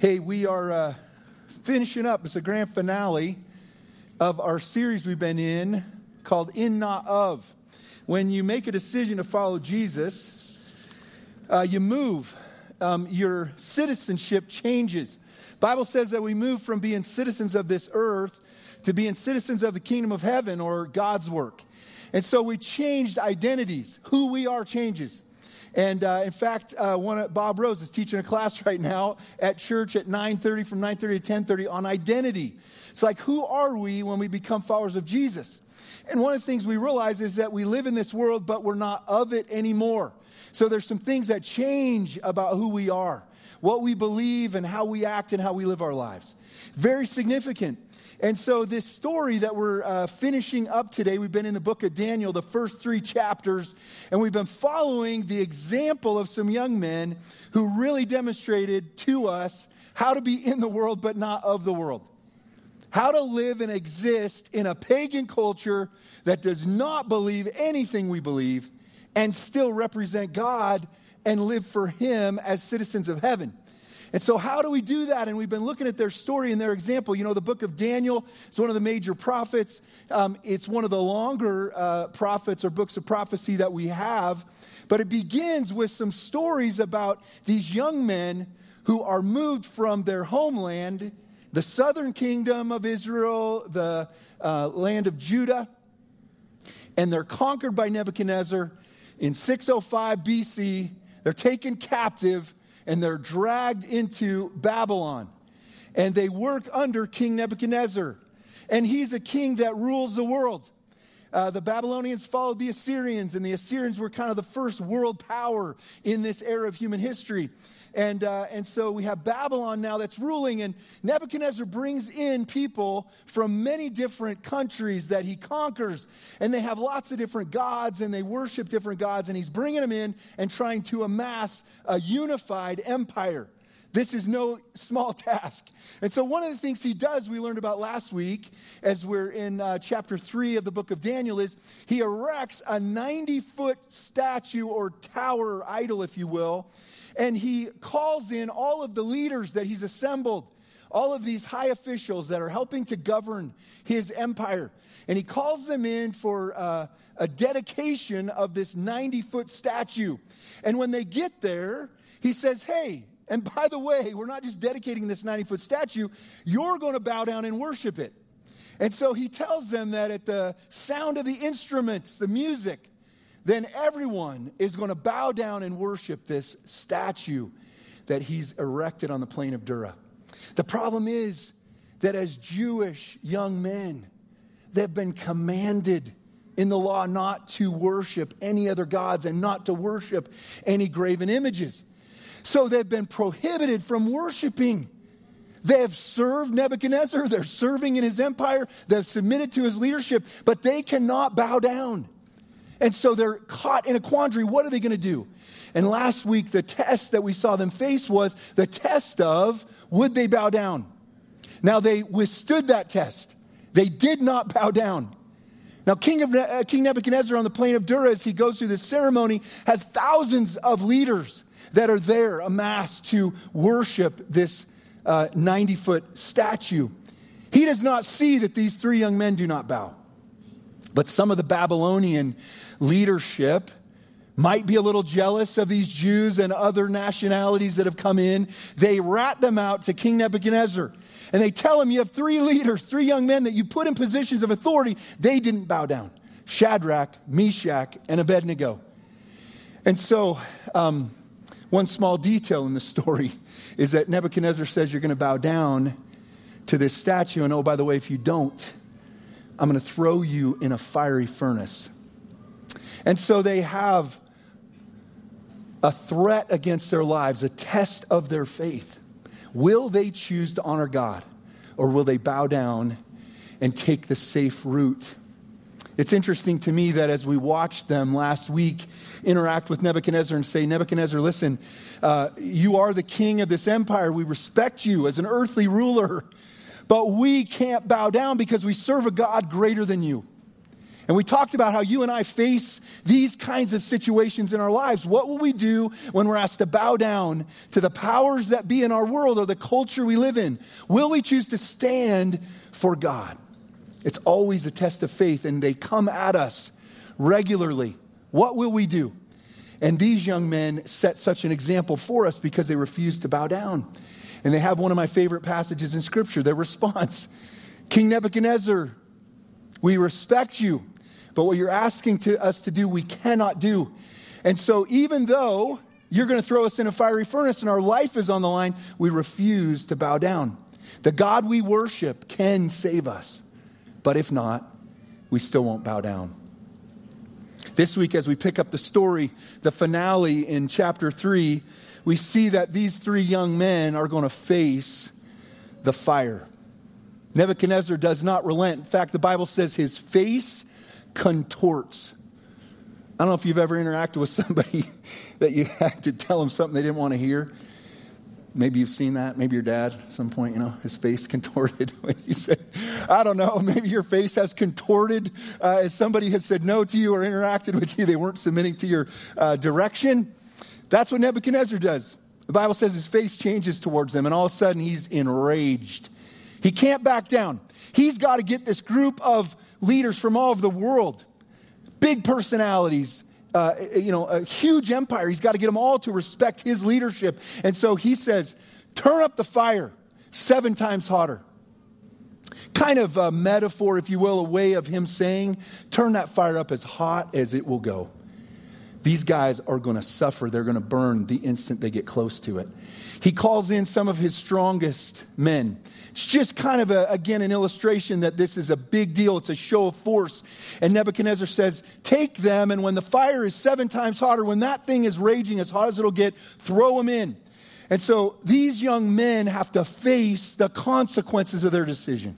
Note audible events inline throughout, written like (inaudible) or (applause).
Hey, we are uh, finishing up. It's a grand finale of our series we've been in called In Not Of. When you make a decision to follow Jesus, uh, you move. Um, your citizenship changes. Bible says that we move from being citizens of this earth to being citizens of the kingdom of heaven or God's work. And so we changed identities. Who we are changes. And uh, in fact, uh, one Bob Rose is teaching a class (laughs) right now at church at 9:30 from 9:30 to 10:30 on identity. It's like who are we when we become followers of Jesus? And one of the things we realize is that we live in this world, but we're not of it anymore. So there's some things that change about who we are, what we believe, and how we act and how we live our lives. Very significant. And so, this story that we're uh, finishing up today, we've been in the book of Daniel, the first three chapters, and we've been following the example of some young men who really demonstrated to us how to be in the world but not of the world. How to live and exist in a pagan culture that does not believe anything we believe and still represent God and live for Him as citizens of heaven. And so, how do we do that? And we've been looking at their story and their example. You know, the book of Daniel is one of the major prophets, um, it's one of the longer uh, prophets or books of prophecy that we have. But it begins with some stories about these young men who are moved from their homeland, the southern kingdom of Israel, the uh, land of Judah, and they're conquered by Nebuchadnezzar in 605 BC. They're taken captive and they're dragged into Babylon. And they work under King Nebuchadnezzar. And he's a king that rules the world. Uh, the Babylonians followed the Assyrians, and the Assyrians were kind of the first world power in this era of human history. And, uh, and so we have Babylon now that's ruling, and Nebuchadnezzar brings in people from many different countries that he conquers. And they have lots of different gods, and they worship different gods, and he's bringing them in and trying to amass a unified empire. This is no small (laughs) task. And so, one of the things he does, we learned about last week, as we're in uh, chapter three of the book of Daniel, is he erects a 90 foot statue or tower, idol, if you will, and he calls in all of the leaders that he's assembled, all of these high officials that are helping to govern his empire. And he calls them in for uh, a dedication of this 90 foot statue. And when they get there, he says, Hey, and by the way, we're not just dedicating this 90 foot statue, you're going to bow down and worship it. And so he tells them that at the sound of the instruments, the music, then everyone is going to bow down and worship this statue that he's erected on the plain of Dura. The problem is that as Jewish young men, they've been commanded in the law not to worship any other gods and not to worship any graven images. So they've been prohibited from worshiping. They have served Nebuchadnezzar, they're serving in his empire, they've submitted to his leadership, but they cannot bow down. And so they're caught in a quandary. What are they going to do? And last week, the test that we saw them face was the test of would they bow down? Now, they withstood that test. They did not bow down. Now, King, of, uh, King Nebuchadnezzar on the plain of Dura, as he goes through this ceremony, has thousands of leaders that are there amassed to worship this 90 uh, foot statue. He does not see that these three young men do not bow. But some of the Babylonian leadership might be a little jealous of these Jews and other nationalities that have come in. They rat them out to King Nebuchadnezzar. And they tell him, You have three leaders, three young men that you put in positions of authority. They didn't bow down Shadrach, Meshach, and Abednego. And so, um, one small detail in the story is that Nebuchadnezzar says you're going to bow down to this statue. And oh, by the way, if you don't, I'm going to throw you in a fiery furnace. And so they have a threat against their lives, a test of their faith. Will they choose to honor God or will they bow down and take the safe route? It's interesting to me that as we watched them last week interact with Nebuchadnezzar and say, Nebuchadnezzar, listen, uh, you are the king of this empire. We respect you as an earthly ruler. But we can't bow down because we serve a God greater than you. And we talked about how you and I face these kinds of situations in our lives. What will we do when we're asked to bow down to the powers that be in our world or the culture we live in? Will we choose to stand for God? It's always a test of faith, and they come at us regularly. What will we do? And these young men set such an example for us because they refused to bow down. And they have one of my favorite passages in Scripture, their response (laughs) King Nebuchadnezzar, we respect you. But what you're asking to us to do, we cannot do. And so, even though you're going to throw us in a fiery furnace and our life is on the line, we refuse to bow down. The God we worship can save us. But if not, we still won't bow down. This week, as we pick up the story, the finale in chapter 3, we see that these three young men are going to face the fire. Nebuchadnezzar does not relent. In fact, the Bible says his face contorts. I don't know if you've ever interacted with (laughs) somebody that you had to tell them something they didn't want to hear. Maybe you've seen that. Maybe your dad at some point, you know, his face (laughs) contorted when you said, I don't know, (laughs) maybe your face has contorted uh, as somebody has said no to you or interacted with you. They weren't submitting to your uh, direction. That's what Nebuchadnezzar does. The Bible says his face changes towards them, and all of a sudden he's enraged. He can't back down. He's got to get this group of leaders from all over the world, big personalities, uh, you know, a huge empire. He's got to get them all to respect his leadership. And so he says, turn up the fire seven times hotter. Kind of a metaphor, if you will, a way of him saying, turn that fire up as hot as it will go. These guys are going to suffer. They're going to burn the instant they get close to it. He calls in some of his strongest men. It's just kind of, a, again, an illustration that this is a big deal. It's a show of force. And Nebuchadnezzar says, Take them, and when the fire is seven times hotter, when that thing is raging as hot as it'll get, throw them in. And so these young men have to face the consequences of their decision.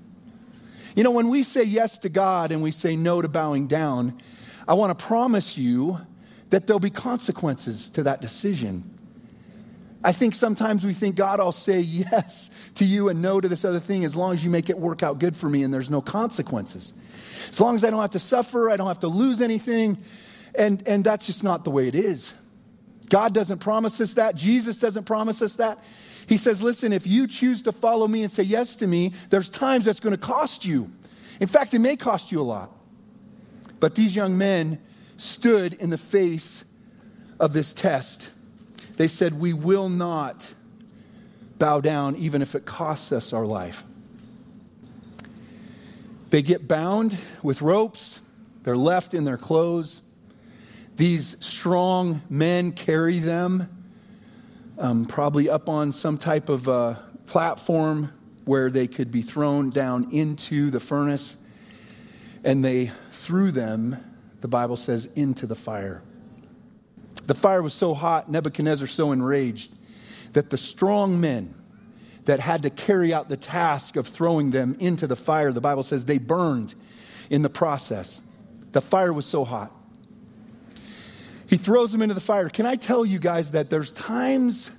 You know, when we say yes to God and we say no to bowing down, I want to promise you that there'll be consequences to that decision. I think sometimes we think, God, I'll say yes to you and no to this other thing as long as you make it work out good for me and there's no consequences. As long as I don't have to suffer, I don't have to lose anything. And, and that's just not the way it is. God doesn't promise us that. Jesus doesn't promise us that. He says, listen, if you choose to follow me and say yes to me, there's times that's going to cost you. In fact, it may cost you a lot. But these young men stood in the face of this test. They said, We will not bow down, even if it costs us our life. They get bound with ropes, they're left in their clothes. These strong men carry them, um, probably up on some type of uh, platform where they could be thrown down into the furnace. And they threw them, the Bible says, into the fire. The fire was so hot, Nebuchadnezzar so enraged, that the strong men that had to carry out the task of throwing them into the fire, the Bible says they burned in the process. The fire was so hot. He throws them into the fire. Can I tell you guys that there's times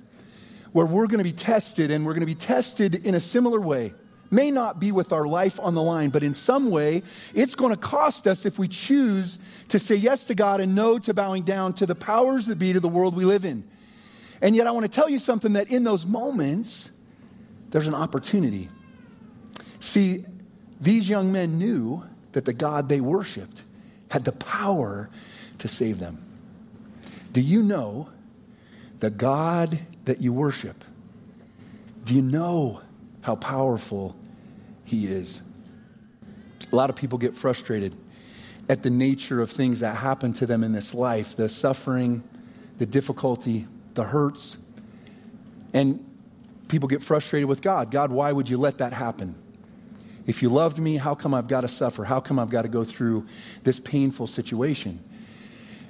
where we're going to be tested, and we're going to be tested in a similar way? may not be with our life on the line, but in some way, it's going to cost us if we choose to say yes to God and no to bowing down to the powers that be to the world we live in. And yet, I want to tell you something that in those moments, there's an opportunity. See, these young men knew that the God they worshiped had the power to save them. Do you know the God that you worship? Do you know how powerful he is. A lot of people get frustrated at the nature of things that happen to them in this life the suffering, the difficulty, the hurts. And people get frustrated with God. God, why would you let that happen? If you loved me, how come I've got to suffer? How come I've got to go through this painful situation?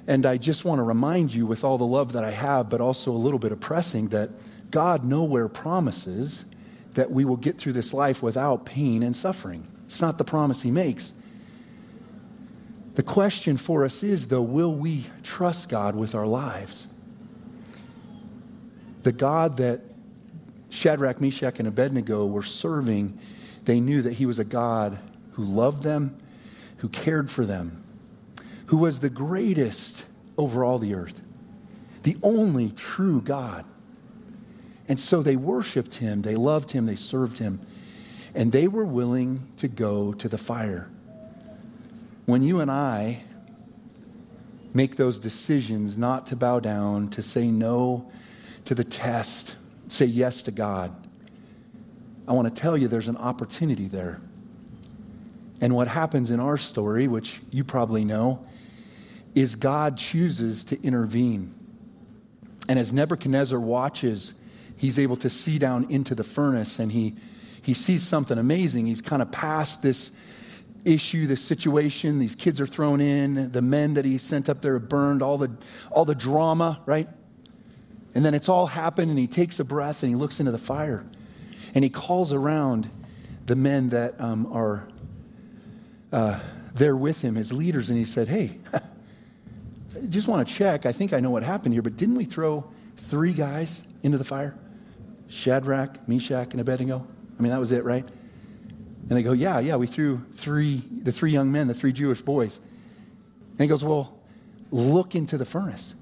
And I just want to remind you, with all the love that I have, but also a little bit of pressing, that God nowhere promises that we will get through this life without pain and suffering. It's not the promise he makes. The question for us is, though, will we trust God with our lives? The God that Shadrach, Meshach, and Abednego were serving, they knew that he was a God who loved them, who cared for them, who was the greatest over all the earth, the only true God. And so they worshiped him, they loved him, they served him, and they were willing to go to the fire. When you and I make those decisions not to bow down, to say no to the test, say yes to God, I want to tell you there's an opportunity there. And what happens in our story, which you probably know, is God chooses to intervene. And as Nebuchadnezzar watches, he's able to see down into the furnace and he, he sees something amazing. He's kind of past this issue, this situation. These kids are thrown in. The men that he sent up there burned, all the, all the drama, right? And then it's all happened, and he takes a breath and he looks into the fire. And he calls around the men that um, are uh, there with him, his leaders, and he said, Hey, (laughs) just want to check. I think I know what happened here, but didn't we throw three guys into the fire? Shadrach, Meshach, and Abednego? I mean, that was it, right? And they go, Yeah, yeah, we threw three, the three young men, the three Jewish boys. And he goes, Well, look into the furnace.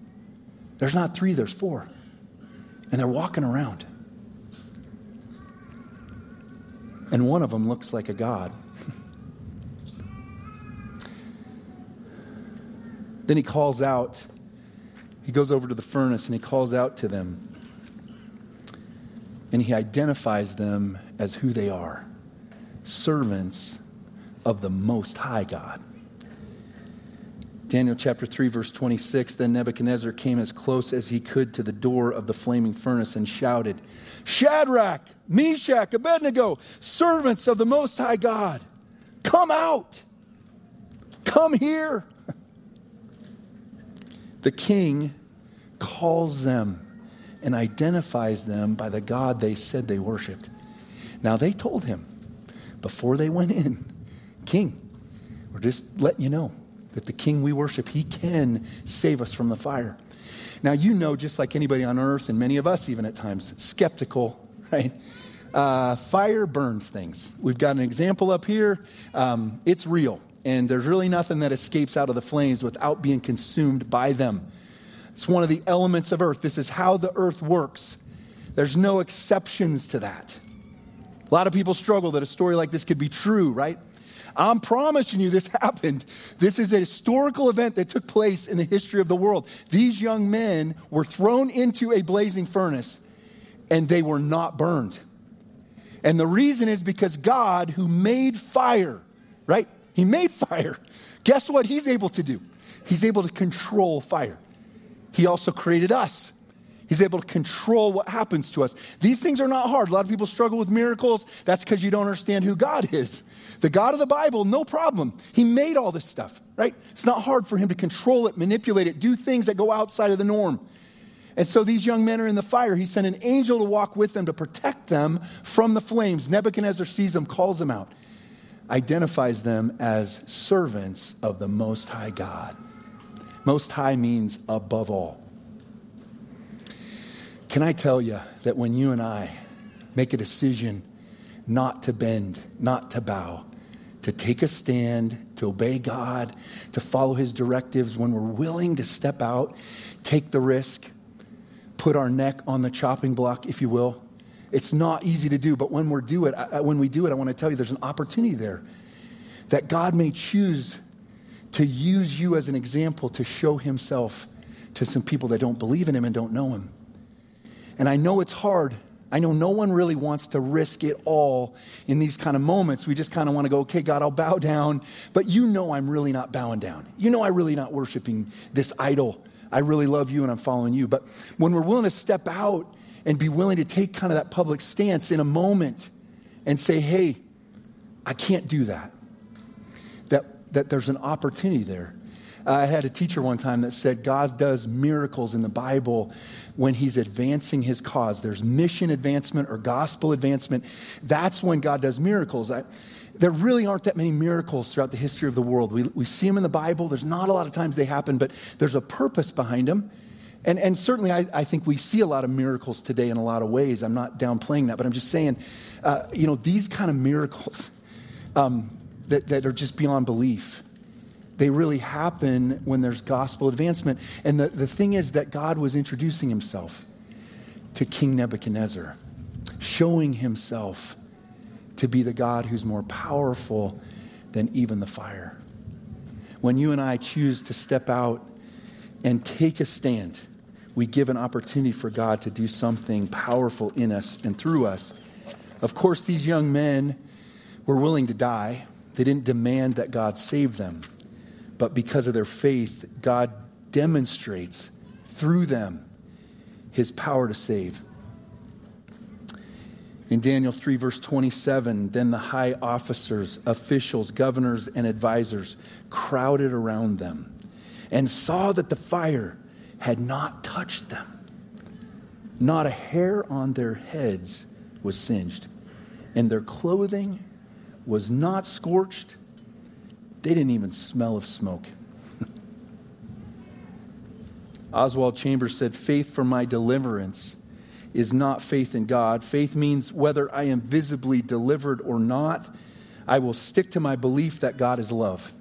There's not three, there's four. And they're walking around. And one of them looks like a god. (laughs) Then he calls out, he goes over to the furnace and he calls out to them. And he identifies them as who they are servants of the Most High God. Daniel chapter 3, verse 26 Then Nebuchadnezzar came as close as he could to the door of the flaming furnace and shouted, Shadrach, Meshach, Abednego, servants of the Most High God, come out, come here. The king calls them and identifies them by the God they said they worshiped. Now, they told him before they went in, King, we're just letting you know that the king we worship, he can save us from the fire. Now, you know, just like anybody on earth, and many of us even at times, skeptical, (laughs) right? Uh, fire burns things. We've got an example up here. Um, it's real and there's really nothing that escapes out of the flames without being consumed by them. It's one of the elements of earth. This is how the earth works. There's no exceptions to that. A lot of people struggle that a story like this could be true, right? I'm promising you this (laughs) happened. This is a historical event that took place in the history of the world. These young men were thrown into a blazing furnace and they were not burned. And the reason is because God, who made fire, right? He made fire. Guess what he's able to do? He's able to control fire. He also created us. He's able to control what happens to us. These things are not hard. A lot of people struggle with miracles. That's because you don't understand who God is. The God of the Bible, no problem. He made all this stuff, right? It's not hard for him to control it, manipulate it, do things that go outside of the norm. And so these young men are in the fire. He sent an angel to walk with them to protect them from the flames. Nebuchadnezzar sees them, calls them out identifies them as servants of the Most High God. Most High means above all. Can I tell you that when you and I make a decision not to bend, not to bow, to take a stand, to obey God, to follow His directives, when we're willing to step out, take the risk, put our neck on the chopping block, if you will, it's not easy to do, but when we do it, I, when we do it, I want to tell you there's an opportunity there that God may choose to use you as an example to show himself to some people that don't believe in him and don't know him. And I know it's hard. I know no one really wants to risk it all in these kind of moments. We just kind of want to go, okay, God, I'll bow down. But you know I'm really not bowing down. You know I'm really not worshiping this idol. I really love you and I'm following you. But when we're willing to step out and be willing to take kind of that public stance in a moment and say, hey, I can't do that. That, that there's an opportunity there. Uh, I had a teacher one time that said God does miracles in the Bible when he's advancing his cause. There's mission advancement or gospel advancement. That's when God does miracles. I, there really aren't that many miracles throughout the history of the world. We, we see them in the Bible. There's not a lot of times they happen, but there's a purpose behind them. And, and certainly, I, I, think we see a lot of miracles today in a lot of ways. I'm not downplaying that, but I'm just saying, uh, you know, these kind of miracles um, that, that are just beyond belief, They really happen when there's gospel advancement. And the, the thing is that God was introducing himself to King Nebuchadnezzar, showing himself to be the God who's more powerful than even the fire. When you and I choose to step out and take a stand, we give an opportunity for God to do something powerful in us and through us. Of course, these young men were willing to die. They didn't demand that God save them. But because of their faith, God demonstrates through them his power to save. In Daniel 3, verse 27, then the high officers, officials, governors, and advisors crowded around them and saw that the fire had not touched them. Not a hair on their heads was singed, and their clothing was not scorched. They didn't even smell of smoke. (laughs) Oswald Chambers said, Faith for my deliverance is not faith in God. Faith means whether I am visibly delivered or not, I will stick to my belief that God is love.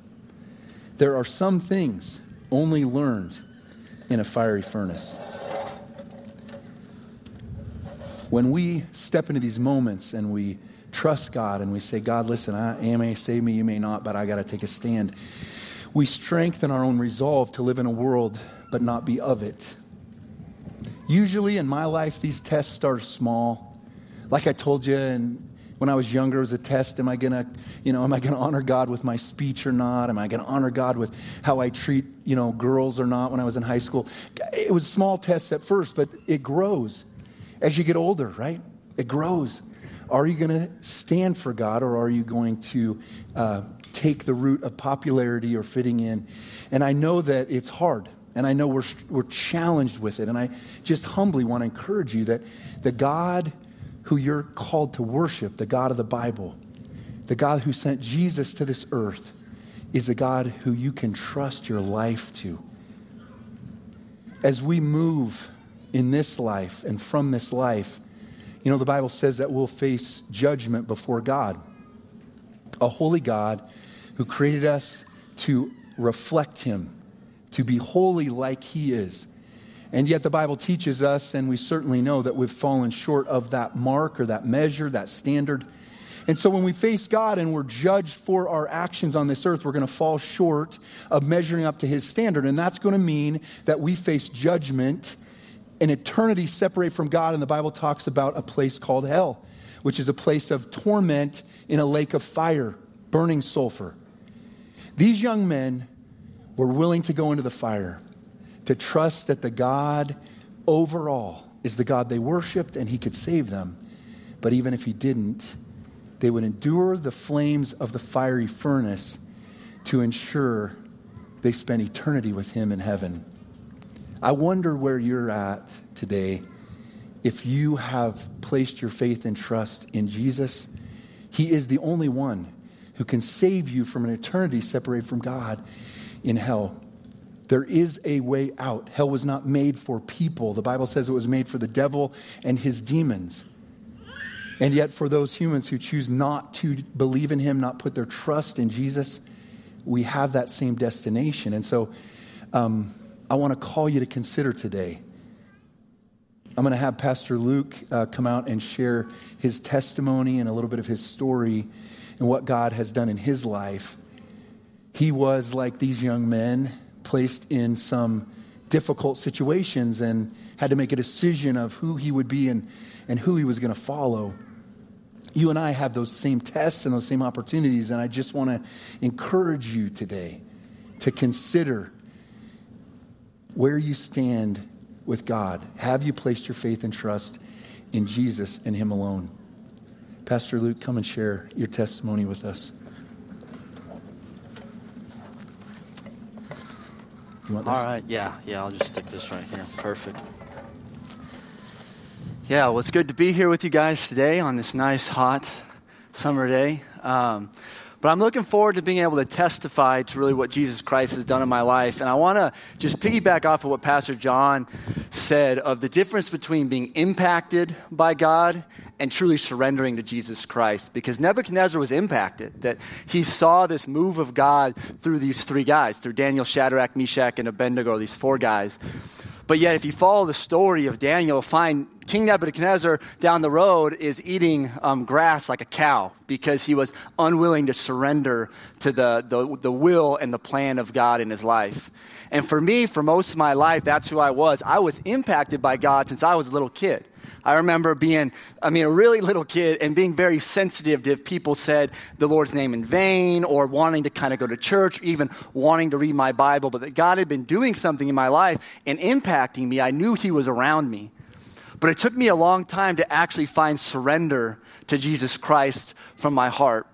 There are some things only learned in a fiery furnace. When we step into these moments and we trust God and we say, God, listen, I, may save me, you may not, but I got to take a stand. We strengthen our own resolve to live in a world but not be of it. Usually in my life, these tests start small. Like I told you, and when I was younger, it was a test. Am I gonna, you know, am I gonna honor God with my speech or not? Am I gonna honor God with how I treat, you know, girls or not when I was in high school? It was small tests at first, but it grows as you get older, right? It grows. Are you going to stand for God or are you going to uh, take the route of popularity or fitting in? And I know that it's hard. And I know we're, we're challenged with it. And I just humbly want to encourage you that the God who you're called to worship, the God of the Bible, the God who sent Jesus to this earth, is a God who you can trust your life to. As we move in this life and from this life, you know, the Bible says that we'll face judgment before God. A holy God who created us to reflect Him, to be holy like He is. And yet the Bible teaches us, and we certainly know that we've fallen short of that mark or that measure, that standard. And so when we face God and we're judged for our actions on this earth, we're going to fall short of measuring up to His standard. And that's going to mean that we face judgment and eternity separate from God, and the Bible talks about a place called hell, which is a place of torment in a lake of fire, burning sulfur. These young men were willing to go into the fire, to trust that the God overall is the God they worshiped and he could save them. But even if he didn't, they would endure the flames of the fiery furnace to ensure they spent eternity with him in heaven. I wonder where you're at today if you have placed your faith and trust in Jesus. He is the only one who can save you from an eternity separated from God in hell. There is a way out. Hell was not made for people. The Bible says it was made for the devil and his demons. And yet, for those humans who choose not to believe in him, not put their trust in Jesus, we have that same destination. And so, um, I want to call you to consider today. I'm going to have Pastor Luke uh, come out and share his testimony and a little bit of his story and what God has done in his life. He was, like these young men, placed in some difficult situations and had to make a decision of who he would be and, and who he was going to follow. You and I have those same tests and those same opportunities, and I just want to encourage you today to consider where you stand with God. Have you placed your faith and trust in Jesus and Him alone? Pastor Luke, come and share your testimony with us. All right, yeah, yeah, I'll just stick this right here. Perfect. Yeah, well, it's good to be here with you guys today on this nice, hot summer day. Um, but I'm looking forward to being able to testify to really what Jesus Christ has done in my life. And I want to just piggyback off of what Pastor John said of the difference between being impacted by God and truly surrendering to Jesus Christ because Nebuchadnezzar was impacted, that he saw this move of God through these three guys, through Daniel, Shadrach, Meshach, and Abednego, these four guys. But yet, if you follow the story of Daniel, find King Nebuchadnezzar down the road is eating um, grass like a cow because he was unwilling to surrender to the, the, the will and the plan of God in his life. And for me, for most of my life, that's who I was. I was impacted by God since I was a little kid. I remember being, I mean, a really little kid and being very sensitive to if people said the Lord's name in vain or wanting to kind of go to church, even wanting to read my Bible, but that God had been doing something in my life and impacting me. I knew He was around me. But it took me a long time to actually find surrender to Jesus Christ from my heart.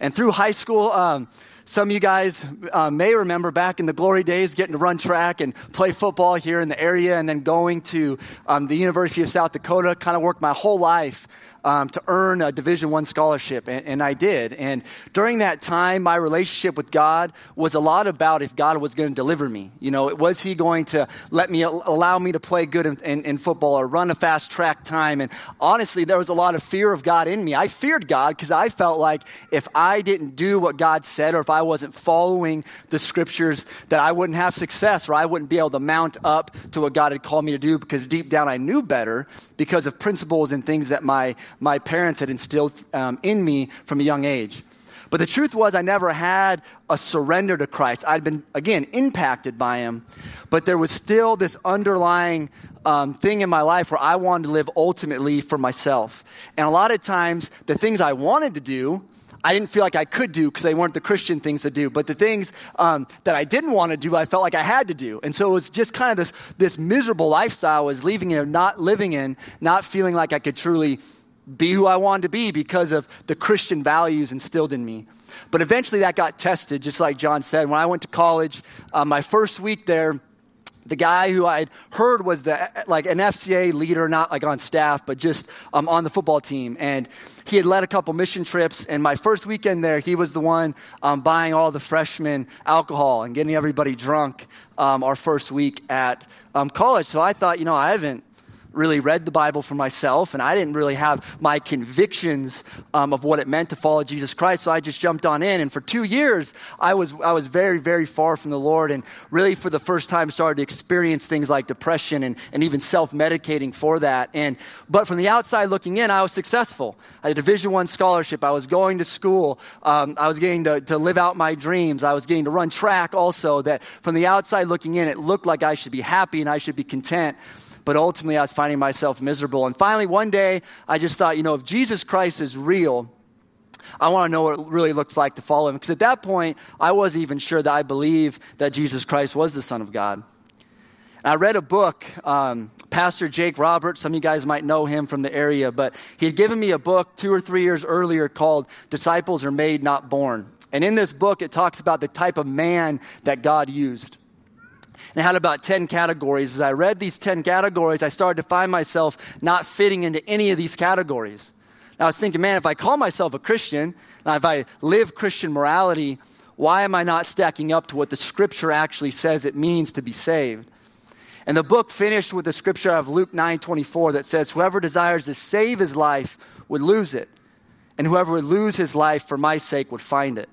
And through high school, um, some of you guys uh, may remember back in the glory days getting to run track and play football here in the area and then going to um, the University of South Dakota, kind of worked my whole life um, to earn a Division One scholarship, and, and, I did. And during that time, my relationship with God was a lot about if God was going to deliver me. You know, was He going to let me allow me to play good in, in, in football or run a fast track time? And honestly, there was a lot of fear of God in me. I feared God because I felt like if I didn't do what God said, or if I wasn't following the scriptures, that I wouldn't have success, or I wouldn't be able to mount up to what God had called me to do. Because deep down, I knew better because of principles and things that my my parents had instilled um, in me from a young age. But the truth was, I never had a surrender to Christ. I'd been, again, impacted by Him, but there was still this underlying um, thing in my life where I wanted to live ultimately for myself. And a lot of times, the things I wanted to do, I didn't feel like I could do because they weren't the Christian things to do. But the things um, that I didn't want to do, I felt like I had to do. And so it was just kind of this, this miserable lifestyle I was leaving in, not living in, not feeling like I could truly be who I wanted to be because of the Christian values instilled in me. But eventually that got tested, just like John said. When I went to college, uh, my first week there, the guy who I had heard was the like an FCA leader, not like on staff, but just um, on the football team. And he had led a couple mission trips. And my first weekend there, he was the one um, buying all the freshmen alcohol and getting everybody drunk um, our first week at um, college. So I thought, you know, I haven't really read the Bible for myself, and I didn't really have my convictions um, of what it meant to follow Jesus Christ. So I just jumped on in, and for two years, I was I was very very far from the Lord, and really for the first time started to experience things like depression and, and even self medicating for that. And but from the outside looking in, I was successful. I had a Division One scholarship. I was going to school. Um, I was getting to, to live out my dreams. I was getting to run track. Also, that from the outside looking in, it looked like I should be happy and I should be content but ultimately I was finding myself miserable. And finally, one day, I just thought, you know, if Jesus Christ is real, I want to know what it really looks like to follow him. Because at that point, I wasn't even sure that I believed that Jesus Christ was the Son of God. And I read a book, um, Pastor Jake Roberts, some of you guys might know him from the area, but he had given me a book two or three years earlier called Disciples Are Made, Not Born. And in this book, it talks about the type of man that God used and had about 10 categories. As I read these 10 categories, I started to find myself not fitting into any of these categories. I was thinking, man, if I call myself a Christian, if I live Christian morality, why am I not stacking up to what the scripture actually says it means to be saved? And the book finished with the scripture of Luke 9 24 that says, Whoever desires to save his life would lose it, and whoever would lose his life for my sake would find it.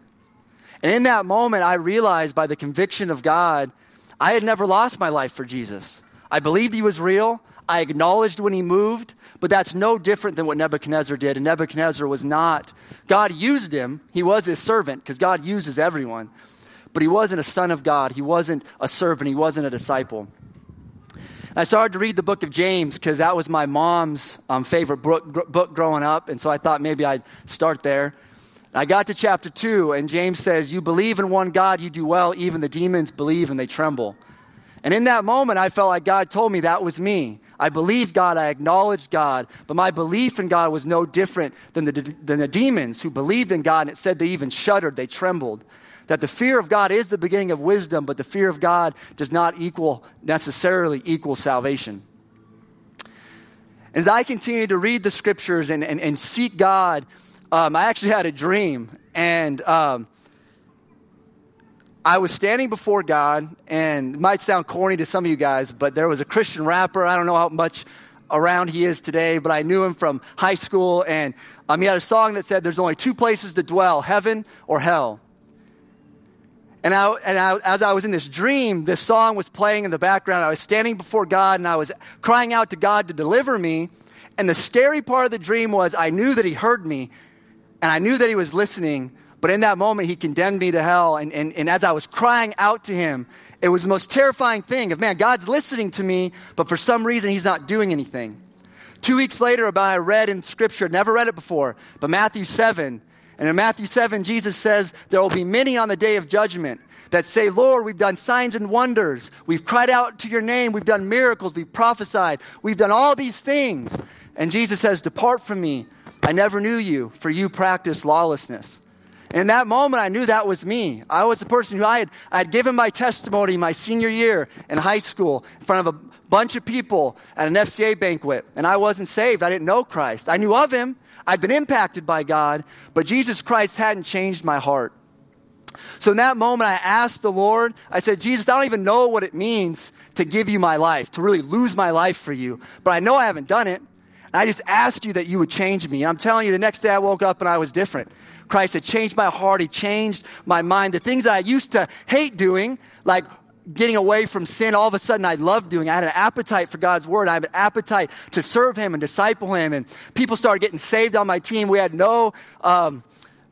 And in that moment, I realized by the conviction of God I had never lost my life for Jesus. I believed he was real. I acknowledged when he moved, but that's no different than what Nebuchadnezzar did. And Nebuchadnezzar was not. God used him. He was his servant because God uses everyone. But he wasn't a son of God. He wasn't a servant. He wasn't a disciple. I started to read the book of James because that was my mom's um, favorite book, book growing up. And so I thought maybe I'd start there. I got to chapter 2, and James says, You believe in one God, you do well. Even the demons believe and they tremble. And in that moment, I felt like God told me that was me. I believed God, I acknowledged God, but my belief in God was no different than the, than the demons who believed in God, and it said they even shuddered, they trembled. That the fear of God is the beginning of wisdom, but the fear of God does not equal necessarily equal salvation. As I continued to read the scriptures and, and, and seek God, um, I actually had a dream, and um, I was standing before God, and it might sound corny to some of you guys, but there was a Christian rapper. I don't know how much around he is today, but I knew him from high school. And um, he had a song that said, There's only two places to dwell heaven or hell. And, I, and I, as I was in this dream, this song was playing in the background. I was standing before God and I was crying out to God to deliver me. And the scary part of the dream was I knew that He heard me and I knew that He was listening. But in that moment, He condemned me to hell. And, and, and as I was crying out to Him, it was the most terrifying thing of, man, God's listening to me, but for some reason, He's not doing anything. Two weeks later, about I read in Scripture, never read it before, but Matthew 7. And in Matthew 7, Jesus says, There will be many on the day of judgment that say, Lord, we've done signs and wonders. We've cried out to your name. We've done miracles. We've prophesied. We've done all these things. And Jesus says, Depart from me. I never knew you, for you practice lawlessness. And in that moment, I knew that was me. I was the person who I had, I had given my testimony my senior year in high school in front of a bunch of people at an FCA banquet. And I wasn't saved. I didn't know Christ. I knew of him. I'd been impacted by God, but Jesus Christ hadn't changed my heart. So in that moment, I asked the Lord, I said, Jesus, I don't even know what it means to give you my life, to really lose my life for you, but I know I haven't done it. I just asked you that you would change me. I'm telling you, the next day I woke up and I was different. Christ had changed my heart. He changed my mind. The things I used to hate doing, like getting away from sin, all of a sudden I loved doing. I had an appetite for God's word. I had an appetite to serve Him and disciple Him. And people started getting saved on my team. We had no, um,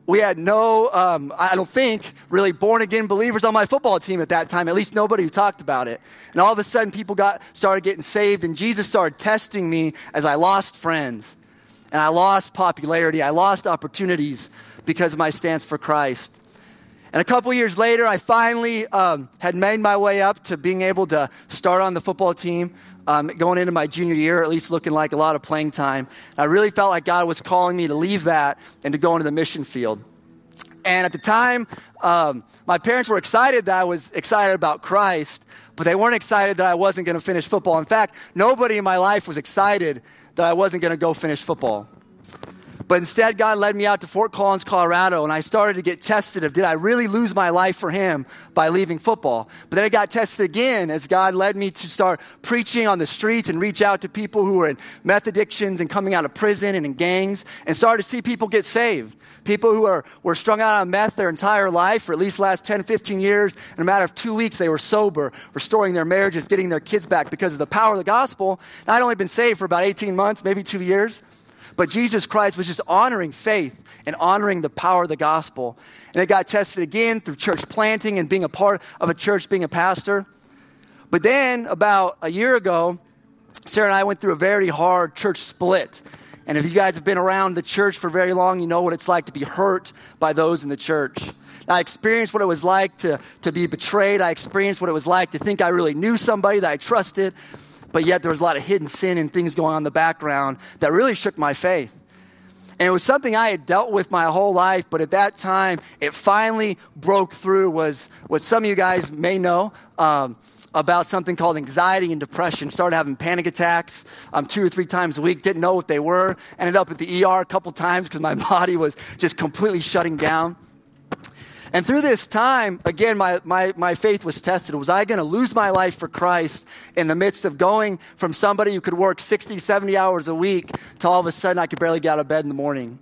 we had no, um, I don't think, really born again believers on my football team at that time. At least nobody who talked about it. And all of a sudden, people got started getting saved, and Jesus started testing me as I lost friends, and I lost popularity, I lost opportunities because of my stance for Christ. And a couple years later, I finally um, had made my way up to being able to start on the football team, um, going into my junior year, at least looking like a lot of playing time. I really felt like God was calling me to leave that and to go into the mission field. And at the time, um, my parents were excited that I was excited about Christ, but they weren't excited that I wasn't going to finish football. In fact, nobody in my life was excited that I wasn't going to go finish football. But instead, God led me out to Fort Collins, Colorado, and I started to get tested of did I really lose my life for Him by leaving football? But then I got tested again as God led me to start preaching on the streets and reach out to people who were in meth addictions and coming out of prison and in gangs and started to see people get saved. People who are, were strung out on meth their entire life, for at least last 10, 15 years. In a matter of two weeks, they were sober, restoring their marriages, getting their kids back because of the power of the gospel. I'd only been saved for about 18 months, maybe two years. But Jesus Christ was just honoring faith and honoring the power of the gospel. And it got tested again through church planting and being a part of a church, being a pastor. But then, about a year ago, Sarah and I went through a very hard church split. And if you guys have been around the church for very long, you know what it's like to be hurt by those in the church. I experienced what it was like to, to be betrayed. I experienced what it was like to think I really knew somebody that I trusted but yet there was a lot of hidden sin and things going on in the background that really shook my faith. And it was something I had dealt with my whole life, but at that time, it finally broke through. Was what some of you guys may know um, about something called anxiety and depression. Started having panic attacks um, two or three times a week. Didn't know what they were. Ended up at the ER a couple times because my (laughs) body was just completely shutting down. And through this time, again, my, my, my faith was tested. Was I going to lose my life for Christ in the midst of going from somebody who could work 60, 70 hours a week to all of a sudden I could barely get out of bed in the morning?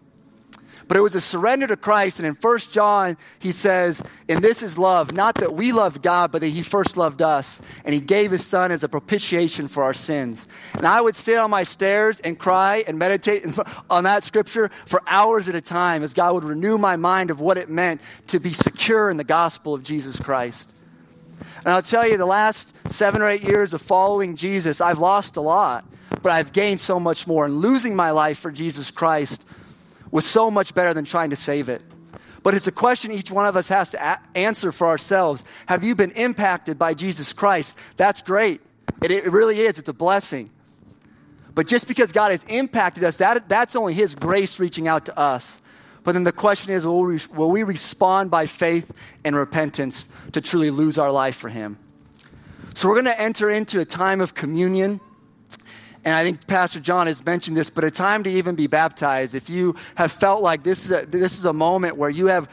But it was a surrender to Christ. And in 1 John, he says, And this is love, not that we loved God, but that he first loved us. And he gave his son as a propitiation for our sins. And I would sit on my stairs and cry and meditate (laughs) on that scripture for hours at a time as God would renew my mind of what it meant to be secure in the gospel of Jesus Christ. And I'll tell you, the last seven or eight years of following Jesus, I've lost a lot, but I've gained so much more. And losing my life for Jesus Christ was so much better than trying to save it. But it's a question each one of us has to a- answer for ourselves. Have you been impacted by Jesus Christ? That's great. It, it really is. It's a blessing. But just because God has impacted us, that, that's only His grace reaching out to us. But then the question is will we, will we respond by faith and repentance to truly lose our life for Him? So we're going to enter into a time of communion. And I think Pastor John has mentioned this, but a time to even be baptized. If you have felt like this is a, this is a moment where you have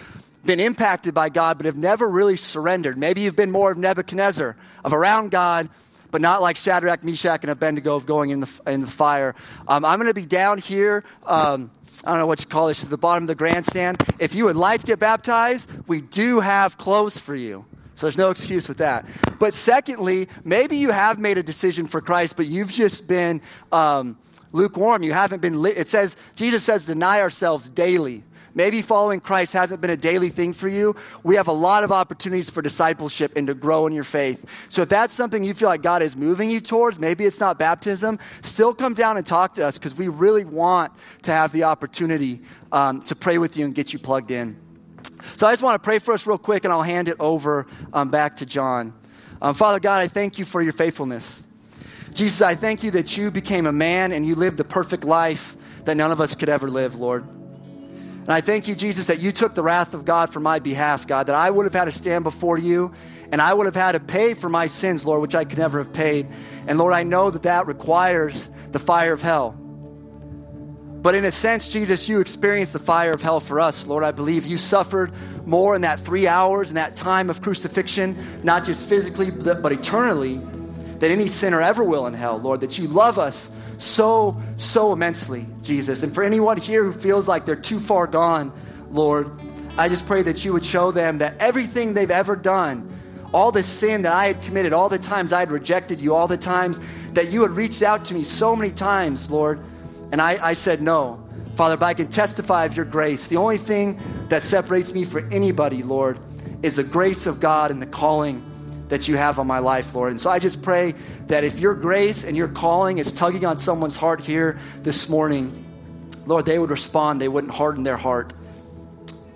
been impacted by God, but have never really surrendered. Maybe you've been more of Nebuchadnezzar, of around God, but not like Shadrach, Meshach, and Abednego of going in the, in the fire. Um, I'm going to be down here. Um, I don't know what you call this, is the bottom of the grandstand. If you would like to get baptized, we do have clothes for you. So there's no excuse with that. But secondly, maybe you have made a decision for Christ, but you've just been um, lukewarm. You haven't been, it says, Jesus says, deny ourselves daily. Maybe following Christ hasn't been a daily thing for you. We have a lot of opportunities for discipleship and to grow in your faith. So if that's something you feel like God is moving you towards, maybe it's not baptism, still come down and talk to us because we really want to have the opportunity um, to pray with you and get you plugged in. So I just want to pray for us real quick and I'll hand it over um, back to John. Um, Father God, I thank you for your faithfulness. Jesus, I thank you that you became a man and you lived the perfect life that none of us could ever live, Lord. And I thank you, Jesus, that you took the wrath of God for my behalf, God, that I would have had to stand before you and I would have had to pay for my sins, Lord, which I could never have paid. And Lord, I know that that requires the fire of hell. But in a sense, Jesus, you experienced the fire of hell for us, Lord. I believe you suffered more in that three hours, in that time of crucifixion, not just physically, but eternally, than any sinner ever will in hell, Lord. That you love us so, so immensely, Jesus. And for anyone here who feels like they're too far gone, Lord, I just pray that you would show them that everything they've ever done, all the sin that I had committed, all the times I had rejected you, all the times that you had reached out to me so many times, Lord, and I, I said no. Father, but I can testify of your grace. The only thing that separates me from anybody, Lord, is the grace of God and the calling that you have on my life, Lord. And so I just pray that if your grace and your calling is tugging on someone's heart here this morning, Lord, they would respond. They wouldn't harden their heart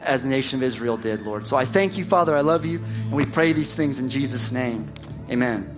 as the nation of Israel did, Lord. So I thank you, Father. I love you. And we pray these things in Jesus' name. Amen.